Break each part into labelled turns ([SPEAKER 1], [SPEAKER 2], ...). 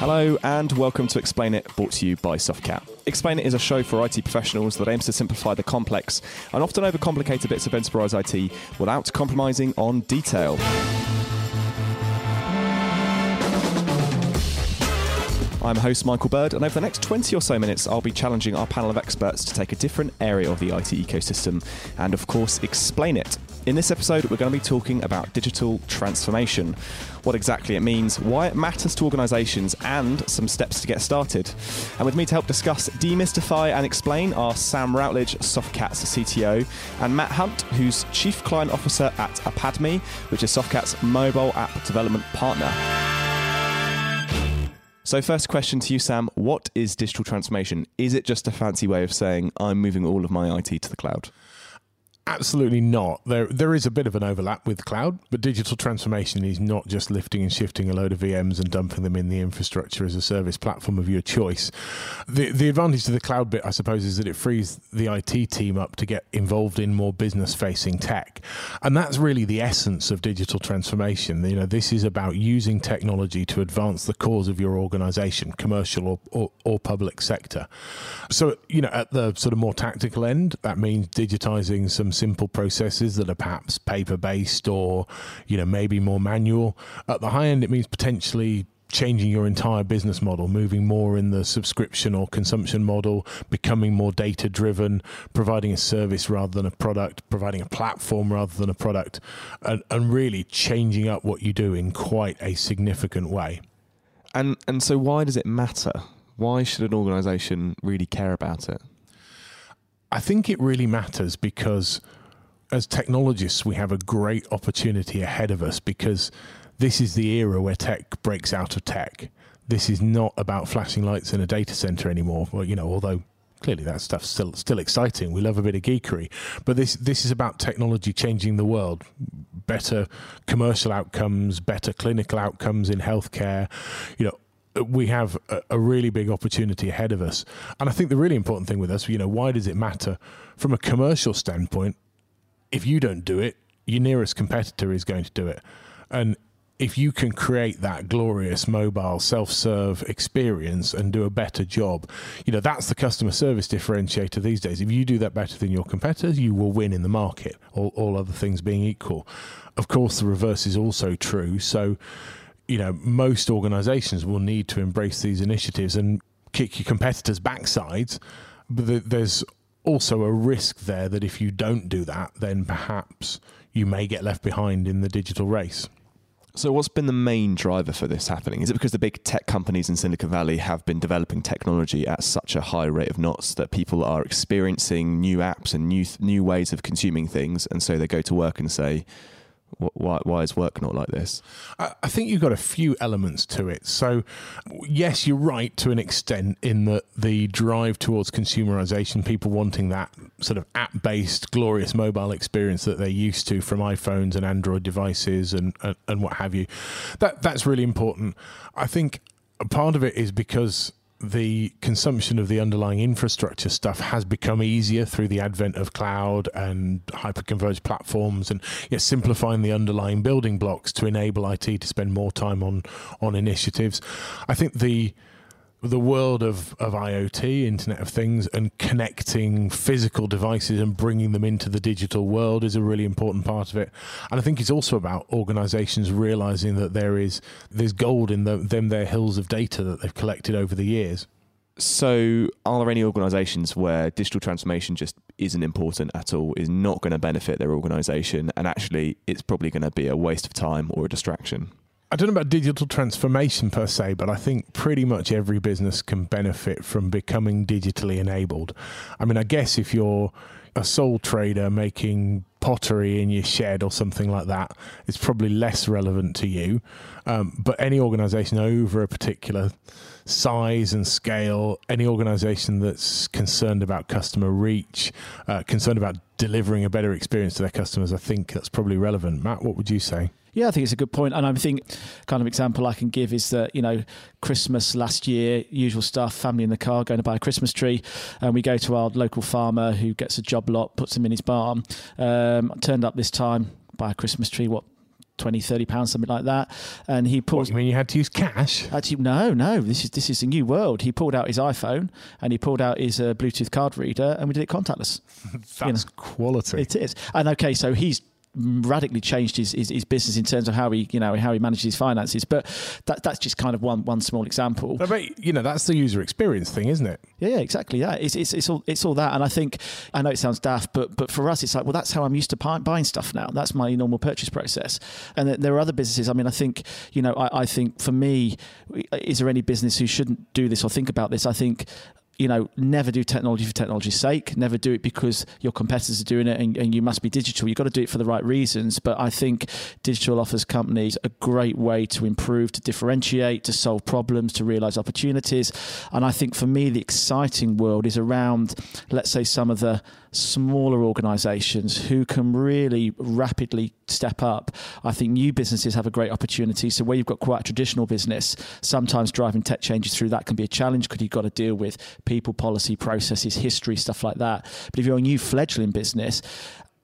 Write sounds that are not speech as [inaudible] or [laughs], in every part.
[SPEAKER 1] Hello and welcome to Explain It, brought to you by Softcat. Explain It is a show for IT professionals that aims to simplify the complex and often overcomplicated bits of enterprise IT without compromising on detail. I'm host Michael Bird, and over the next 20 or so minutes, I'll be challenging our panel of experts to take a different area of the IT ecosystem and, of course, explain it. In this episode, we're going to be talking about digital transformation, what exactly it means, why it matters to organisations, and some steps to get started. And with me to help discuss, demystify, and explain are Sam Routledge, Softcat's CTO, and Matt Hunt, who's Chief Client Officer at Apadmi, which is Softcat's mobile app development partner. So, first question to you, Sam What is digital transformation? Is it just a fancy way of saying I'm moving all of my IT to the cloud?
[SPEAKER 2] Absolutely not. There, there is a bit of an overlap with cloud, but digital transformation is not just lifting and shifting a load of VMs and dumping them in the infrastructure as a service platform of your choice. The, the advantage to the cloud bit, I suppose, is that it frees the IT team up to get involved in more business facing tech. And that's really the essence of digital transformation. You know, this is about using technology to advance the cause of your organization, commercial or, or, or public sector. So, you know, at the sort of more tactical end, that means digitizing some simple processes that are perhaps paper based or you know maybe more manual at the high end it means potentially changing your entire business model, moving more in the subscription or consumption model, becoming more data driven, providing a service rather than a product, providing a platform rather than a product, and, and really changing up what you do in quite a significant way.
[SPEAKER 1] And and so why does it matter? Why should an organization really care about it?
[SPEAKER 2] I think it really matters because as technologists, we have a great opportunity ahead of us because this is the era where tech breaks out of tech. This is not about flashing lights in a data center anymore. Well, you know, although clearly that stuff's still still exciting. We love a bit of geekery, but this this is about technology changing the world. Better commercial outcomes, better clinical outcomes in healthcare. You know, we have a, a, really big opportunity ahead of us. And I think the really important thing with us, you know, why does it matter? From a commercial standpoint, if you don't do it, your nearest competitor is going to do it. And if you can create that glorious mobile self-serve experience and do a better job, you know, that's the customer service differentiator these days. If you do that better than your competitors, you will win in the market, all, all other things being equal. Of course, the reverse is also true. So, you know, most organizations will need to embrace these initiatives and kick your competitors' backsides. But there's also a risk there that if you don't do that, then perhaps you may get left behind in the digital race.
[SPEAKER 1] So, what's been the main driver for this happening? Is it because the big tech companies in Silicon Valley have been developing technology at such a high rate of knots that people are experiencing new apps and new new ways of consuming things, and so they go to work and say, why, why is work not like this?
[SPEAKER 2] I think you've got a few elements to it. So, yes, you're right to an extent in that the drive towards consumerization, people wanting that sort of app based, glorious mobile experience that they're used to from iPhones and Android devices and, and, and what have you. That That's really important. I think a part of it is because the consumption of the underlying infrastructure stuff has become easier through the advent of cloud and hyperconverged platforms and simplifying the underlying building blocks to enable IT to spend more time on on initiatives. I think the the world of, of IoT, Internet of Things, and connecting physical devices and bringing them into the digital world is a really important part of it. And I think it's also about organizations realizing that there is there's gold in the, them their hills of data that they've collected over the years.
[SPEAKER 1] So, are there any organizations where digital transformation just isn't important at all, is not going to benefit their organization, and actually it's probably going to be a waste of time or a distraction?
[SPEAKER 2] I don't know about digital transformation per se, but I think pretty much every business can benefit from becoming digitally enabled. I mean, I guess if you're a sole trader making pottery in your shed or something like that, it's probably less relevant to you. Um, but any organization over a particular size and scale, any organization that's concerned about customer reach, uh, concerned about delivering a better experience to their customers, I think that's probably relevant. Matt, what would you say?
[SPEAKER 3] Yeah, I think it's a good point. And I think kind of example I can give is that, you know, Christmas last year, usual stuff, family in the car going to buy a Christmas tree. And we go to our local farmer who gets a job lot, puts them in his barn. Um, turned up this time, buy a Christmas tree, what, 20, 30 pounds, something like that. And he pulled.
[SPEAKER 2] What, you mean you had to use cash?
[SPEAKER 3] Actually, no, no. This is this is a new world. He pulled out his iPhone and he pulled out his uh, Bluetooth card reader, and we did it contactless. [laughs]
[SPEAKER 2] That's you know, quality.
[SPEAKER 3] It is. And okay, so he's radically changed his, his, his, business in terms of how he you know how he manages his finances but that that's just kind of one one small example.
[SPEAKER 2] But you know that's the user experience thing isn't it?
[SPEAKER 3] Yeah, yeah exactly yeah it's, it's, it's all it's all that and I think I know it sounds daft but but for us it's like well that's how I'm used to buying stuff now. That's my normal purchase process. And there are other businesses I mean I think you know I, I think for me is there any business who shouldn't do this or think about this? I think you know, never do technology for technology's sake. Never do it because your competitors are doing it and, and you must be digital. You've got to do it for the right reasons. But I think digital offers companies a great way to improve, to differentiate, to solve problems, to realize opportunities. And I think for me, the exciting world is around, let's say, some of the smaller organizations who can really rapidly step up. I think new businesses have a great opportunity. So, where you've got quite a traditional business, sometimes driving tech changes through that can be a challenge because you've got to deal with people, policy, processes, history, stuff like that. But if you're a new fledgling business,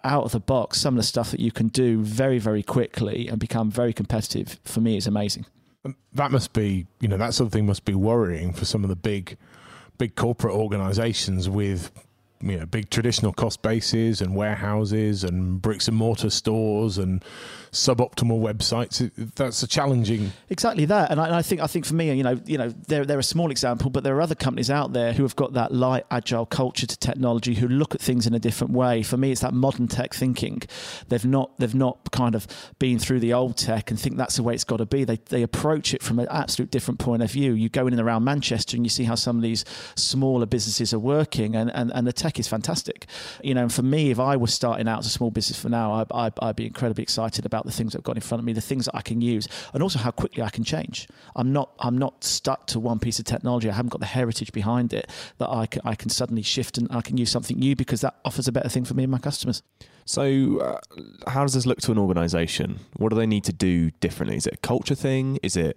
[SPEAKER 3] out of the box, some of the stuff that you can do very, very quickly and become very competitive for me is amazing.
[SPEAKER 2] Um, that must be, you know, that sort of thing must be worrying for some of the big, big corporate organizations with you know big traditional cost bases and warehouses and bricks and mortar stores and suboptimal websites. That's a challenging.
[SPEAKER 3] Exactly that, and I, and I, think I think for me, you know, you know, they're they're a small example, but there are other companies out there who have got that light, agile culture to technology, who look at things in a different way. For me, it's that modern tech thinking. They've not they've not kind of been through the old tech and think that's the way it's got to be. They they approach it from an absolute different point of view. You go in and around Manchester and you see how some of these smaller businesses are working, and and, and the tech is fantastic. You know, and for me, if I was starting out as a small business for now, I, I'd be incredibly excited about the things I've got in front of me, the things that I can use, and also how quickly I can change. I'm not I'm not stuck to one piece of technology. I haven't got the heritage behind it that I can, I can suddenly shift and I can use something new because that offers a better thing for me and my customers.
[SPEAKER 1] So, uh, how does this look to an organisation? What do they need to do differently? Is it a culture thing? Is it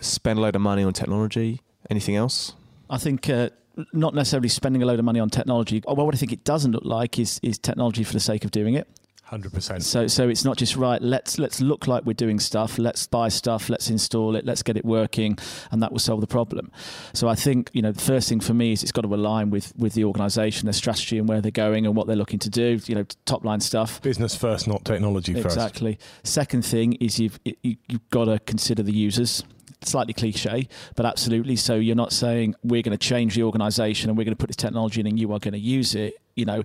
[SPEAKER 1] spend a load of money on technology? Anything else?
[SPEAKER 3] I think. Uh, not necessarily spending a load of money on technology. Well, what I think it doesn't look like is is technology for the sake of doing it.
[SPEAKER 2] Hundred percent.
[SPEAKER 3] So, so it's not just right. Let's let's look like we're doing stuff. Let's buy stuff. Let's install it. Let's get it working, and that will solve the problem. So, I think you know the first thing for me is it's got to align with with the organisation, their strategy, and where they're going and what they're looking to do. You know, top line stuff.
[SPEAKER 2] Business first, not technology
[SPEAKER 3] first. Exactly. Second thing is you've you, you've got to consider the users slightly cliche, but absolutely. So you're not saying we're going to change the organization and we're going to put this technology in and you are going to use it. You know,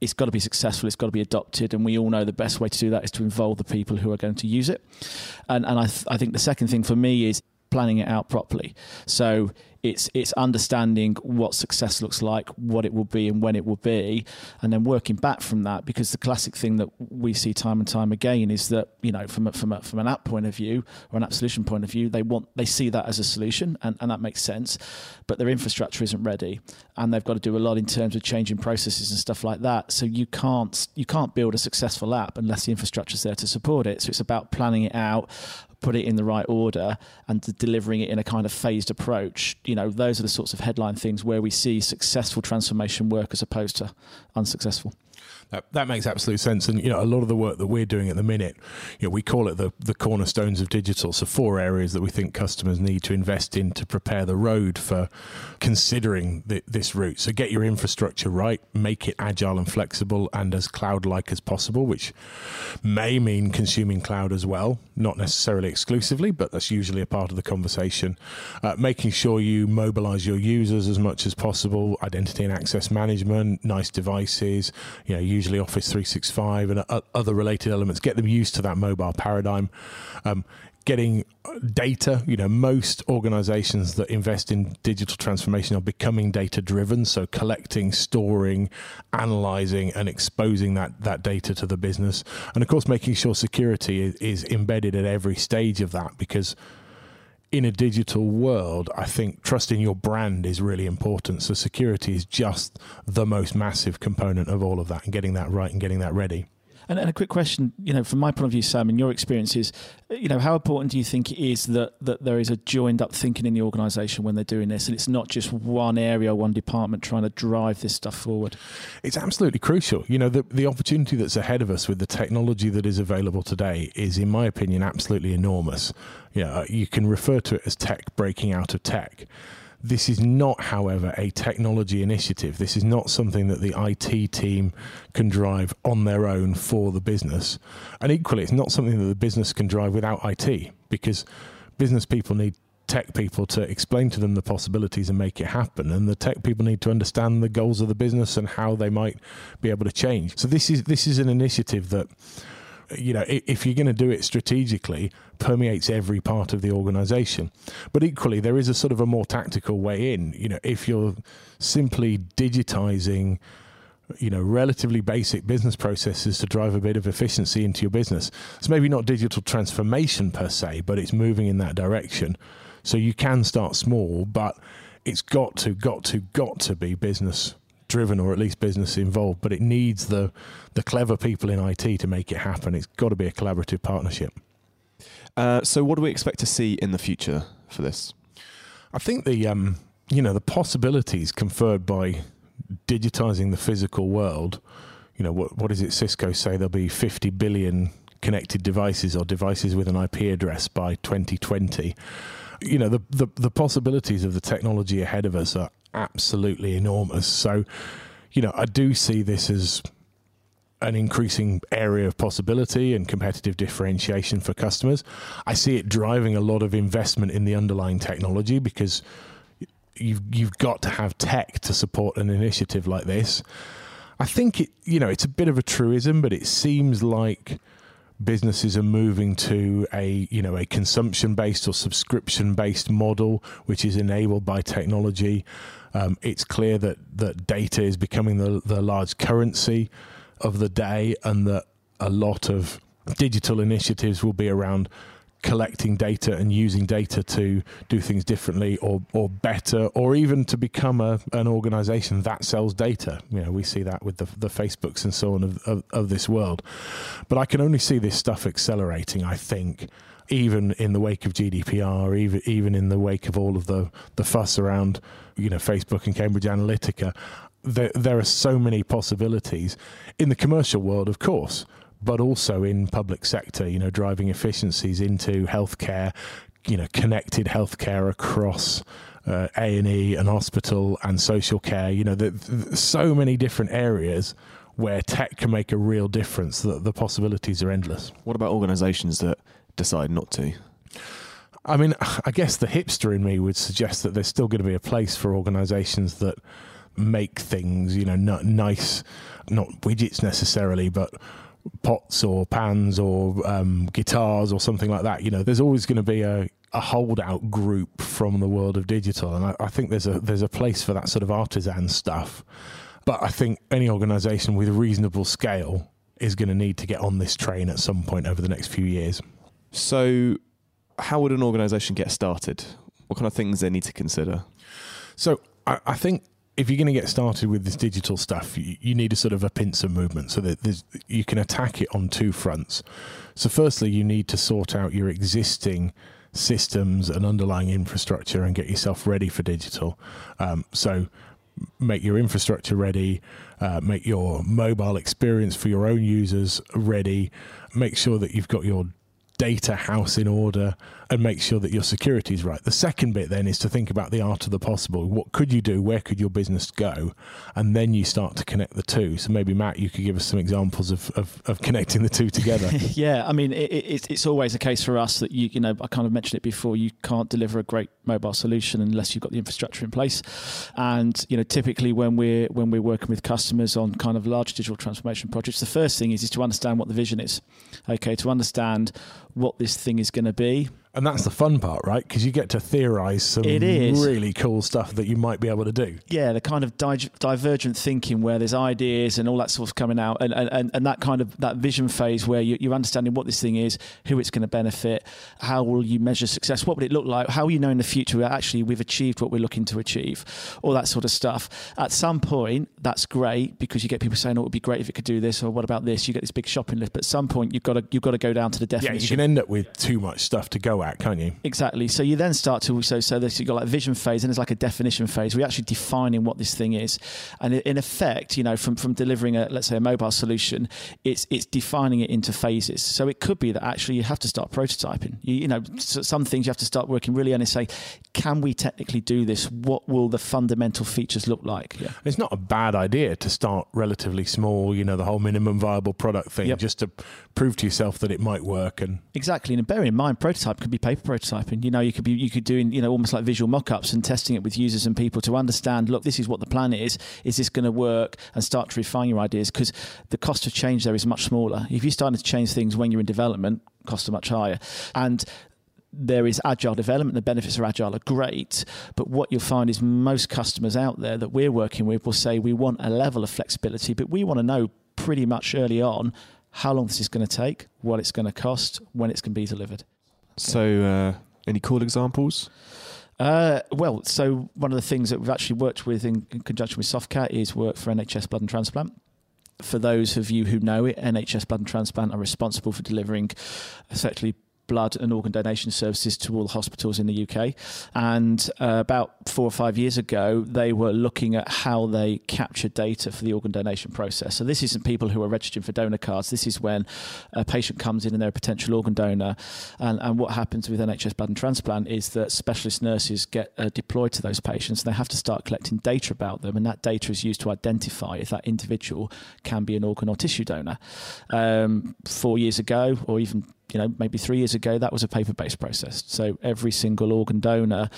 [SPEAKER 3] it's got to be successful, it's got to be adopted, and we all know the best way to do that is to involve the people who are going to use it. And, and I, th- I think the second thing for me is planning it out properly. So it's it's understanding what success looks like, what it will be, and when it will be, and then working back from that. Because the classic thing that we see time and time again is that you know from a, from a, from an app point of view or an app solution point of view, they want they see that as a solution, and, and that makes sense, but their infrastructure isn't ready, and they've got to do a lot in terms of changing processes and stuff like that. So you can't you can't build a successful app unless the infrastructure is there to support it. So it's about planning it out, put it in the right order and delivering it in a kind of phased approach. You know, those are the sorts of headline things where we see successful transformation work as opposed to unsuccessful.
[SPEAKER 2] That, that makes absolute sense. And, you know, a lot of the work that we're doing at the minute, you know, we call it the, the cornerstones of digital. So, four areas that we think customers need to invest in to prepare the road for considering the, this route. So, get your infrastructure right, make it agile and flexible and as cloud like as possible, which may mean consuming cloud as well, not necessarily exclusively, but that's usually a part of the conversation. Uh, making sure you mobilize your users as much as possible, identity and access management, nice devices, you know, usually Office 365 and uh, other related elements, get them used to that mobile paradigm. Um, getting data, you know, most organizations that invest in digital transformation are becoming data driven. So collecting, storing, analyzing, and exposing that, that data to the business. And of course, making sure security is, is embedded at every stage of that because in a digital world, I think trusting your brand is really important. So security is just the most massive component of all of that and getting that right and getting that ready.
[SPEAKER 3] And, and, a quick question, you know, from my point of view, Sam, in your experiences, uh, you know, how important do you think it is that that there is a joined up thinking in the organisation when they're doing this, and it's not just one area, one department trying to drive this stuff forward?
[SPEAKER 2] It's absolutely crucial. You know, the the opportunity that's ahead of us with the technology that is available today is, in my opinion, absolutely enormous. You uh, know, you can refer to it as tech breaking out of tech. This is not, however, a technology initiative. This is not something that the IT team can drive on their own for the business. And equally, it's not something that the business can drive without IT because business people need tech people to explain to them the possibilities and make it happen and the tech people need to understand the goals of the business and how they might be able to change so this is this is an initiative that you know, if you're going to do it strategically, permeates every part of the organization. But equally, there is a sort of a more tactical way in. You know, if you're simply digitizing, you know, relatively basic business processes to drive a bit of efficiency into your business, it's maybe not digital transformation per se, but it's moving in that direction. So you can start small, but it's got to, got to, got to be business driven or at least business involved, but it needs the the clever people in IT to make it happen. It's got to be a collaborative partnership.
[SPEAKER 1] Uh, so, what do we expect to see in the future for this?
[SPEAKER 2] I think the um, you know the possibilities conferred by digitizing the physical world. You know what what does it Cisco say? There'll be 50 billion connected devices or devices with an IP address by 2020. You know the the, the possibilities of the technology ahead of us are absolutely enormous. So, you know, I do see this as an increasing area of possibility and competitive differentiation for customers. I see it driving a lot of investment in the underlying technology because you've you've got to have tech to support an initiative like this. I think it you know it's a bit of a truism, but it seems like businesses are moving to a you know a consumption based or subscription based model which is enabled by technology. Um, it's clear that that data is becoming the the large currency of the day and that a lot of digital initiatives will be around collecting data and using data to do things differently or or better or even to become a, an organization that sells data. You know we see that with the, the facebooks and so on of, of, of this world. But i can only see this stuff accelerating i think even in the wake of gdpr even even in the wake of all of the the fuss around you know facebook and cambridge analytica. There, there are so many possibilities. In the commercial world of course but also in public sector, you know, driving efficiencies into healthcare, you know, connected healthcare across uh, A and E and hospital and social care. You know, the, the, so many different areas where tech can make a real difference. That the possibilities are endless.
[SPEAKER 1] What about organisations that decide not to?
[SPEAKER 2] I mean, I guess the hipster in me would suggest that there's still going to be a place for organisations that make things, you know, not nice, not widgets necessarily, but pots or pans or um, guitars or something like that. You know, there's always going to be a, a holdout group from the world of digital, and I, I, think there's a there's a place for that sort of artisan stuff. But I think any organisation with a reasonable scale is going to need to get on this train at some point over the next few years.
[SPEAKER 1] So, how would an organisation get started? What kind of things they need to consider?
[SPEAKER 2] So, I, I think if you're going to get started with this digital stuff, you, you need a sort of a pincer movement so that you can attack it on two fronts. So, firstly, you need to sort out your existing systems and underlying infrastructure and get yourself ready for digital. Um, so, make your infrastructure ready, uh, make your mobile experience for your own users ready, make sure that you've got your data house in order and make sure that your security is right. The second bit then is to think about the art of the possible. What could you do? Where could your business go? And then you start to connect the two. So maybe Matt, you could give us some examples of, of, of connecting the two together. [laughs]
[SPEAKER 3] yeah, I mean, it, it, it's always a case for us that you, you know, I kind of mentioned it before. You can't deliver a great mobile solution unless you've got the infrastructure in place. And you know, typically when we're when we're working with customers on kind of large digital transformation projects, the first thing is is to understand what the vision is. Okay, to understand what this thing is going to be
[SPEAKER 2] And that's the fun part, right? Because you get to theorize some
[SPEAKER 3] It is.
[SPEAKER 2] really cool stuff that you might be able to do.
[SPEAKER 3] yeah, the kind of di- divergent thinking where there's ideas and all that sort of coming out, and, and, and, that kind of that vision phase where you, you're understanding what this thing is, who it's going to benefit, how will you measure success, what would it look like, how will you know in the future that actually we've achieved what we're looking to achieve, all that sort of stuff. At some point, that's great because you get people saying, "Oh, it would be great if it could do this," or "What about this?" You get this big shopping list, but at some point, you've got to you've got to go down to the definition.
[SPEAKER 2] Yeah, you can end up with too much stuff to go can't you?
[SPEAKER 3] Exactly. So you then start to so so there's you've got like vision phase and there's like a definition phase. We're actually defining what this thing is, and in effect, you know, from from delivering a let's say a mobile solution, it's it's defining it into phases. So it could be that actually you have to start prototyping. You, you know, so some things you have to start working really on and say, can we technically do this? What will the fundamental features look like? Yeah.
[SPEAKER 2] It's not a bad idea to start relatively small, you know, the whole minimum viable product thing,
[SPEAKER 3] Yep.
[SPEAKER 2] just to prove to yourself that it might work. And
[SPEAKER 3] Exactly, and bear in mind, prototype could be paper prototyping. You know, you could be you could doing you know almost like visual mock-ups and testing it with users and people to understand. Look, this is what the plan is. Is this going to work? And start to refine your ideas because the cost of change there is much smaller. If you're starting to change things when you're in development, costs are much higher, and there is agile development. The benefits of agile are great, but what you'll find is most customers out there that we're working with will say we want a level of flexibility, but we want to know pretty much early on how long this is going to take, what it's going to cost, when it's going to be delivered.
[SPEAKER 1] So, uh, any cool examples?
[SPEAKER 3] Uh, well, so one of the things that we've actually worked with in, in conjunction with Softcat is work for NHS Blood and Transplant. For those of you who know it, NHS Blood and Transplant are responsible for delivering effectively blood and organ donation services to all the hospitals in the UK. And uh, about four or five years ago, they were looking at how they capture data for the organ donation process. So this isn't people who are registering for donor cards. This is when a patient comes in and they're a potential organ donor. And, and what happens with NHS blood and transplant is that specialist nurses get uh, deployed to those patients and they have to start collecting data about them. And that data is used to identify if that individual can be an organ or tissue donor. Um, four years ago, or even you know, maybe three years ago, that was a paper-based process. So every single organ donor,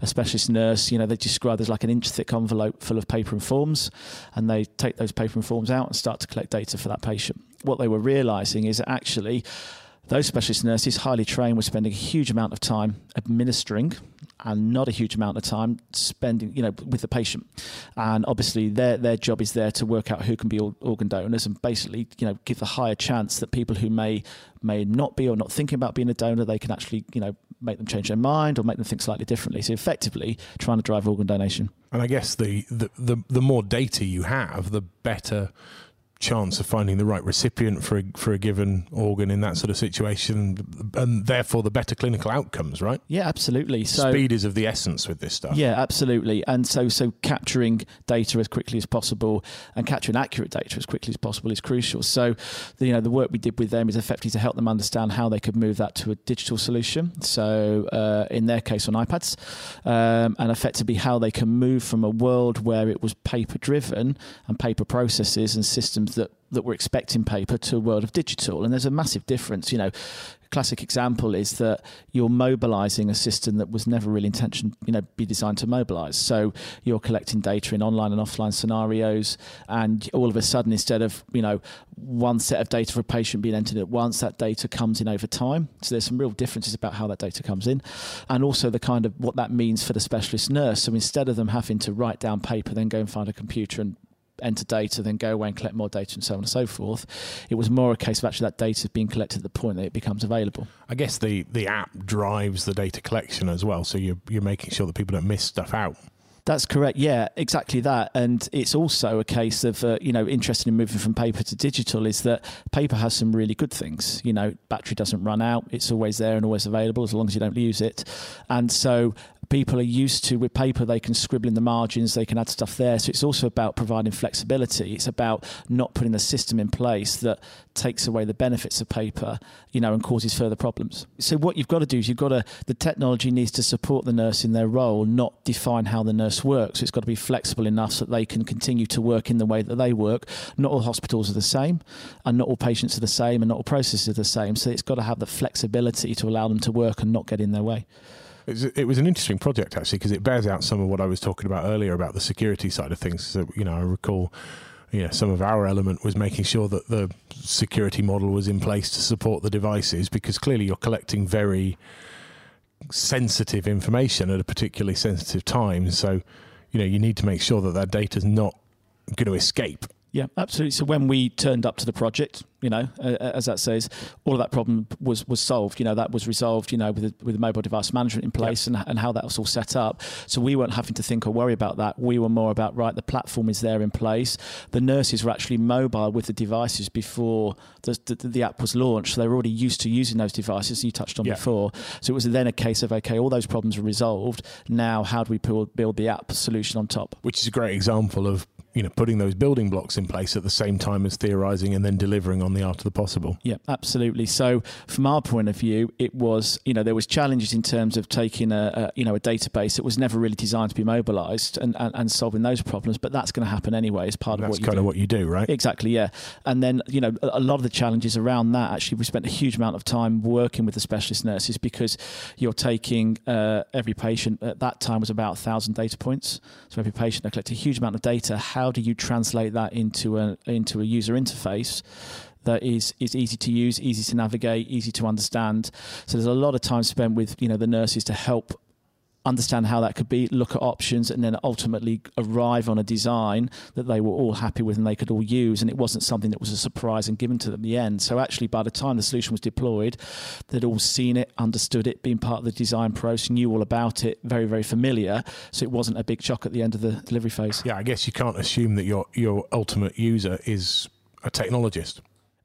[SPEAKER 3] a specialist nurse, you know, they describe there's like an inch-thick envelope full of paper and forms, and they take those paper and forms out and start to collect data for that patient. What they were realizing is that actually those specialist nurses, highly trained, were spending a huge amount of time administering and not a huge amount of time spending, you know, with the patient. And obviously, their their job is there to work out who can be organ donors and basically, you know, give the higher chance that people who may may not be or not thinking about being a donor, they can actually, you know, make them change their mind or make them think slightly differently. So effectively, trying to drive organ donation.
[SPEAKER 2] and I guess the, the, the, the more data you have, the better chance of finding the right recipient for a, for a given organ in that sort of situation, and therefore the better clinical outcomes, right?
[SPEAKER 3] Yeah, absolutely. So
[SPEAKER 2] Speed is of the essence with this stuff.
[SPEAKER 3] Yeah, absolutely. And so, so capturing data as quickly as possible and capturing accurate data as quickly as possible is crucial. So, the, you know, the work we did with them is effectively to help them understand how they could move that to a digital solution. So, uh, in their case, on iPads, um, and effectively how they can move from a world where it was paper driven and paper processes and systems that that were expecting paper to a world of digital. And there's a massive difference. You know, classic example is that you're mobilizing a system that was never really intentioned, you know, be designed to mobilize. So you're collecting data in online and offline scenarios, and all of a sudden, instead of you know one set of data for a patient being entered at once, that data comes in over time. So there's some real differences about how that data comes in, and also the kind of what that means for the specialist nurse. So instead of them having to write down paper, then go and find a computer and enter data, then go away and collect more data, and so on and so forth. It was more a case of actually that data being collected at the point that it becomes available.
[SPEAKER 2] I guess the, the app drives the data collection as well, so you're, you're making sure that people don't miss stuff out.
[SPEAKER 3] That's correct. Yeah, exactly that. And it's also a case of, uh, you know, interested in moving from paper to digital is that paper has some really good things. You know, battery doesn't run out, it's always there and always available as long as you don't use it. And so people are used to with paper they can scribble in the margins they can add stuff there. So it's also about providing flexibility. It's about not putting the system in place that takes away the benefits of paper you know and causes further problems. So what you've got to do is you've got to the technology needs to support the nurse in their role not define how the nurse works. It's got to be flexible enough so that they can continue to work in the way that they work. Not all hospitals are the same and not all patients are the same and not all processes are the same. So it's got to have the flexibility to allow them to work and not get in their way
[SPEAKER 2] It was, an interesting project actually because it bears out some of what I was talking about earlier about the security side of things. So, you know, I recall, you know, some of our element was making sure that the security model was in place to support the devices because clearly you're collecting very sensitive information at a particularly sensitive time. So, you know, you need to make sure that that data is not going to escape.
[SPEAKER 3] Yeah, absolutely. So when we turned up to the project, you know, uh, as that says, all of that problem was was solved. You know, that was resolved. You know, with with the mobile device management in place and, and how that was all set up. So we weren't having to think or worry about that. We were more about right, the platform is there in place. The nurses were actually mobile with the devices before the the, the app was launched. So they were already used to using those devices. You touched on yeah. before. So it was then a case of okay, all those problems are resolved. Now, how do we build build the app solution on top?
[SPEAKER 2] Which is a great example of you know putting those building blocks in place at the same time as theorizing and then delivering on the art of the possible.
[SPEAKER 3] Yeah absolutely. So from our point of view it was you know there was challenges in terms of taking a, a you know a database that was never really designed to be mobilized and, and, and solving those problems but that's going to happen anyway as part
[SPEAKER 2] of
[SPEAKER 3] what
[SPEAKER 2] you kind
[SPEAKER 3] do.
[SPEAKER 2] of what you do right?
[SPEAKER 3] Exactly yeah. And then you know a, a lot of the challenges around that actually we spent a huge amount of time working with the specialist nurses because you're taking uh, every patient at that time was about 1000 data points. So every patient they collect a huge amount of data how do you translate that into a into a user interface that is is easy to use, easy to navigate, easy to understand. So there's a lot of time spent with you know the nurses to help understand how that could be, look at options, and then ultimately arrive on a design that they were all happy with and they could all use. And it wasn't something that was a surprise and given to them at the end. So actually, by the time the solution was deployed, they'd all seen it, understood it, been part of the design process, knew all about it, very, very familiar. So it wasn't a big shock at the end of the delivery phase.
[SPEAKER 2] Yeah, I guess you can't assume that your your ultimate user is a technologist.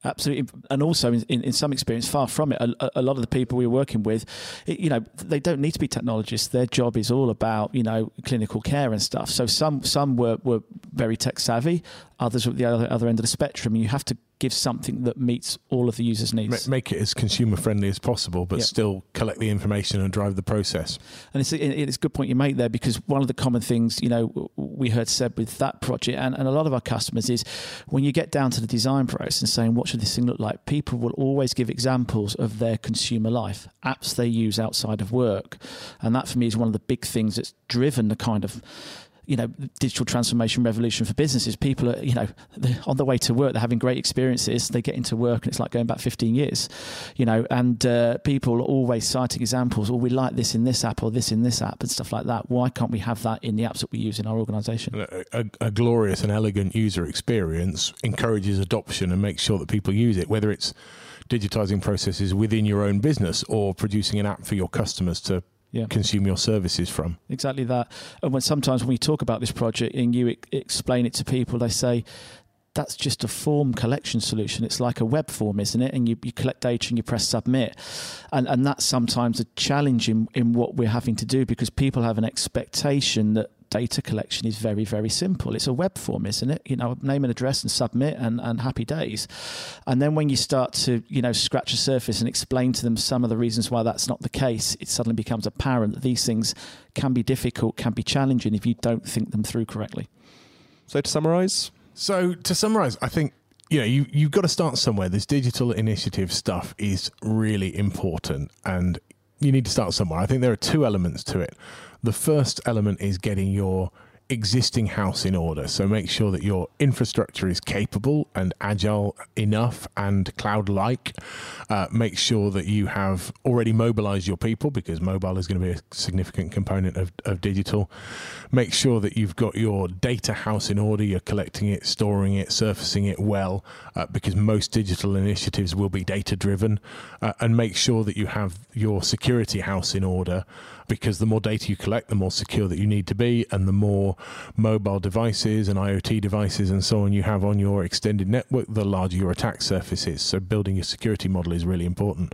[SPEAKER 3] Absolutely, and also in, in, in, some experience, far from it. A, a, lot of the people we are working with, you know, they don't need to be technologists. Their job is all about you know clinical care and stuff. So some some were, were very tech savvy, others were at the other, other end of the spectrum. You have to give something that meets all of the users' needs.
[SPEAKER 2] Make it as consumer friendly as possible, but yep. still collect the information and drive the process.
[SPEAKER 3] And it's a, it's a good point you make there because one of the common things you know we heard said with that project and, and a lot of our customers is when you get down to the design process and saying what should this thing look like, people will always give examples of their consumer life, apps they use outside of work, and that for me is one of the big things that's driven the kind of you know digital transformation revolution for businesses. People are you know on the way to work, they're having great experiences. They get into work and it's like going back 15 years, you know. And uh, people are always citing examples. Or oh, we like this in this app or this in this app and stuff like that. Why can't we have that in the apps that we use in our organisation?
[SPEAKER 2] A, a, a glorious and elegant user experience encourages adoption and makes sure that people use it, whether it's digitizing processes within your own business or producing an app for your customers to yeah. consume your services from.
[SPEAKER 3] Exactly that. And when sometimes when we talk about this project and you explain it to people, they say, that's just a form collection solution. It's like a web form, isn't it? And you, you collect data and you press submit. And, and that's sometimes a challenge in, in what we're having to do because people have an expectation that data collection is very, very simple. It's a web form, isn't it? You know, name and address and submit and, and happy days. And then when you start to, you know, scratch the surface and explain to them some of the reasons why that's not the case, it suddenly becomes apparent that these things can be difficult, can be challenging if you don't think them through correctly.
[SPEAKER 1] So to summarize?
[SPEAKER 2] So to summarize, I think you know you you've got to start somewhere. This digital initiative stuff is really important, and you need to start somewhere. I think there are two elements to it. The first element is getting your existing house in order. So make sure that your infrastructure is capable and agile enough and cloud like. Uh, make sure that you have already mobilized your people because mobile is going to be a significant component of, of digital. Make sure that you've got your data house in order, you're collecting it, storing it, surfacing it well, uh, because most digital initiatives will be data driven. Uh, and make sure that you have your security house in order because the more data you collect, the more secure that you need to be, and the more mobile devices and IoT devices and so on you have on your extended network, the larger your attack surface is. So building your security model is really important.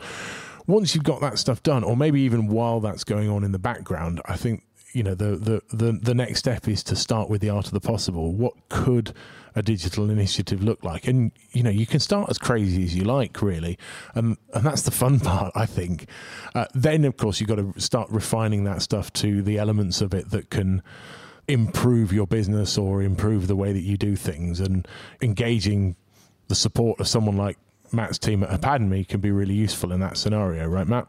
[SPEAKER 2] Once you've got that stuff done, or maybe even while that's going on in the background, I think you know the, the the the next step is to start with the art of the possible. What could a digital initiative look like? And you know, you can start as crazy as you like, really, and and that's the fun [laughs] part, I think. Uh, then, of course, you've got to start refining that stuff to the elements of it that can improve your business or improve the way that you do things, and engaging the support of someone like Matt's team at Apadmi can be really useful in that scenario, right, Matt?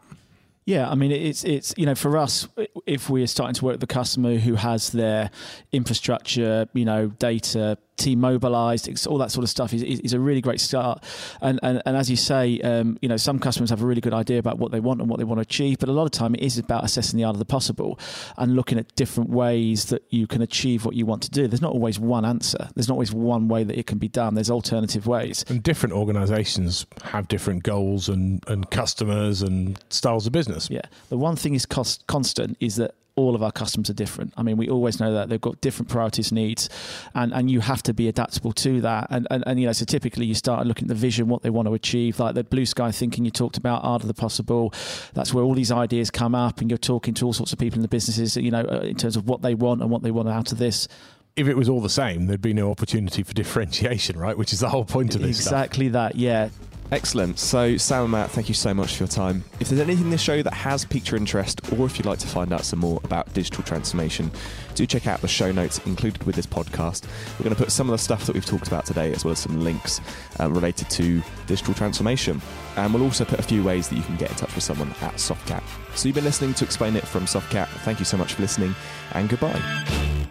[SPEAKER 3] Yeah, I mean, it's it's you know for us, if we're starting to work with a customer who has their infrastructure, you know, data team mobilized, all that sort of stuff is, is a really great start. And and, and as you say, um, you know, some customers have a really good idea about what they want and what they want to achieve, but a lot of time it is about assessing the art of the possible and looking at different ways that you can achieve what you want to do. There's not always one answer. There's not always one way that it can be done. There's alternative ways.
[SPEAKER 2] And different organizations have different goals and, and customers and styles of business business.
[SPEAKER 3] Yeah. The one thing is cost constant is that all of our customers are different. I mean, we always know that they've got different priorities, needs, and, and you have to be adaptable to that. And, and, and, you know, so typically you start looking at the vision, what they want to achieve, like the blue sky thinking you talked about, art of the possible. That's where all these ideas come up, and you're talking to all sorts of people in the businesses, you know, uh, in terms of what they want and what they want out of this
[SPEAKER 2] if it was all the same, there'd be no opportunity for [laughs] differentiation, right? Which is the whole point of this.
[SPEAKER 3] Exactly
[SPEAKER 2] stuff.
[SPEAKER 3] that, yeah.
[SPEAKER 1] Excellent. So, Sam and Matt, thank you so much for your time. If there's anything in this show that has piqued your interest, or if you'd like to find out some more about digital transformation, do check out the show notes included with this podcast. We're going to put some of the stuff that we've talked about today, as well as some links um, related to digital transformation. And we'll also put a few ways that you can get in touch with someone at Softcat. So, you've been listening to Explain It from Softcat. Thank you so much for listening, and goodbye.